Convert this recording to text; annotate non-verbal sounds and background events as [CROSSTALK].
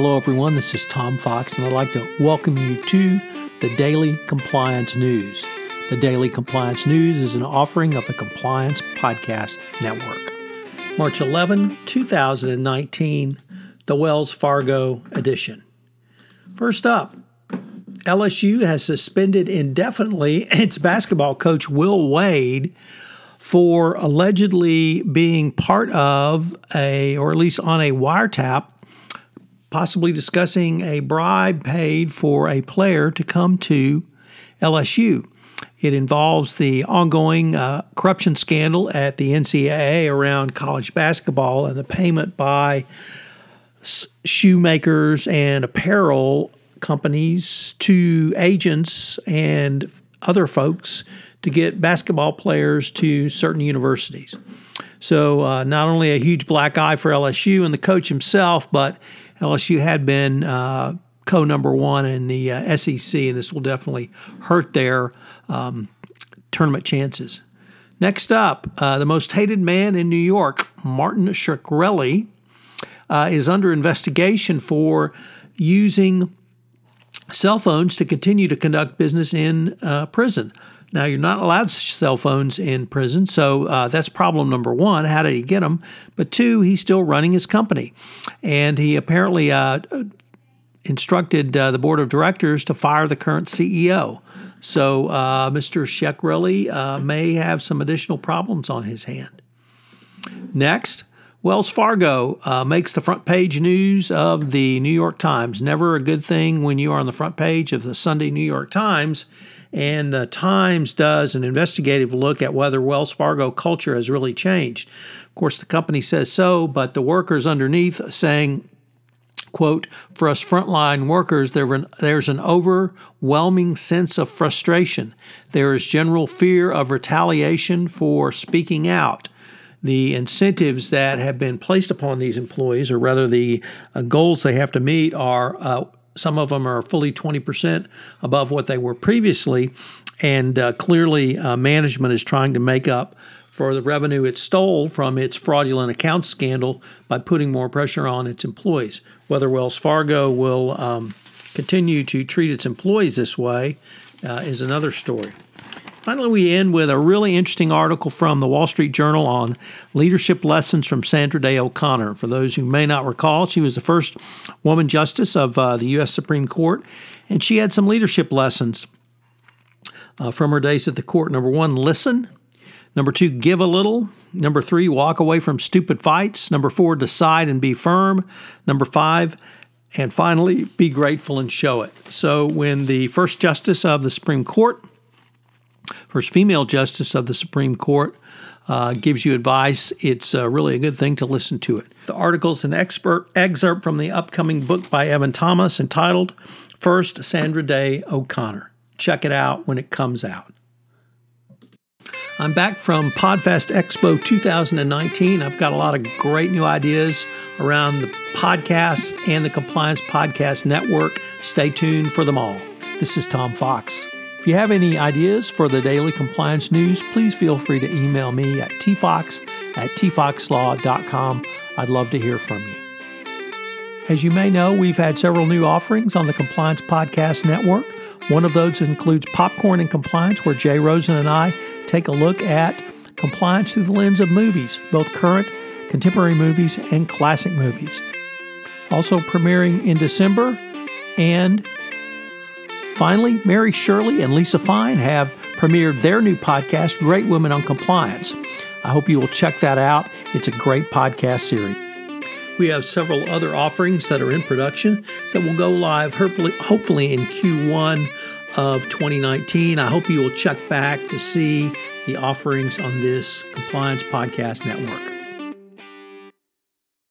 Hello, everyone. This is Tom Fox, and I'd like to welcome you to the Daily Compliance News. The Daily Compliance News is an offering of the Compliance Podcast Network. March 11, 2019, the Wells Fargo edition. First up, LSU has suspended indefinitely [LAUGHS] its basketball coach, Will Wade, for allegedly being part of a, or at least on a wiretap, possibly discussing a bribe paid for a player to come to LSU. It involves the ongoing uh, corruption scandal at the NCAA around college basketball and the payment by shoemakers and apparel companies to agents and other folks to get basketball players to certain universities. So, uh, not only a huge black eye for LSU and the coach himself, but LSU had been uh, co number one in the uh, SEC, and this will definitely hurt their um, tournament chances. Next up, uh, the most hated man in New York, Martin Shkreli, uh, is under investigation for using cell phones to continue to conduct business in uh, prison. Now, you're not allowed cell phones in prison, so uh, that's problem number one. How did he get them? But two, he's still running his company. And he apparently uh, instructed uh, the board of directors to fire the current CEO. So uh, Mr. Shkreli uh, may have some additional problems on his hand. Next, Wells Fargo uh, makes the front page news of the New York Times. Never a good thing when you are on the front page of the Sunday New York Times. And the Times does an investigative look at whether Wells Fargo culture has really changed. Of course, the company says so, but the workers underneath saying, quote, for us frontline workers, there, there's an overwhelming sense of frustration. There is general fear of retaliation for speaking out the incentives that have been placed upon these employees, or rather the uh, goals they have to meet, are uh, some of them are fully 20% above what they were previously. And uh, clearly, uh, management is trying to make up for the revenue it stole from its fraudulent account scandal by putting more pressure on its employees. Whether Wells Fargo will um, continue to treat its employees this way uh, is another story. Finally, we end with a really interesting article from the Wall Street Journal on leadership lessons from Sandra Day O'Connor. For those who may not recall, she was the first woman justice of uh, the U.S. Supreme Court, and she had some leadership lessons uh, from her days at the court. Number one, listen. Number two, give a little. Number three, walk away from stupid fights. Number four, decide and be firm. Number five, and finally, be grateful and show it. So, when the first justice of the Supreme Court first female justice of the Supreme Court, uh, gives you advice. It's uh, really a good thing to listen to it. The article is an expert excerpt from the upcoming book by Evan Thomas entitled First Sandra Day O'Connor. Check it out when it comes out. I'm back from PodFest Expo 2019. I've got a lot of great new ideas around the podcast and the Compliance Podcast Network. Stay tuned for them all. This is Tom Fox. If you have any ideas for the daily compliance news, please feel free to email me at tfox at tfoxlaw.com. I'd love to hear from you. As you may know, we've had several new offerings on the Compliance Podcast Network. One of those includes Popcorn and Compliance, where Jay Rosen and I take a look at compliance through the lens of movies, both current, contemporary movies, and classic movies. Also premiering in December and Finally, Mary Shirley and Lisa Fine have premiered their new podcast, Great Women on Compliance. I hope you will check that out. It's a great podcast series. We have several other offerings that are in production that will go live hopefully in Q1 of 2019. I hope you will check back to see the offerings on this Compliance Podcast Network.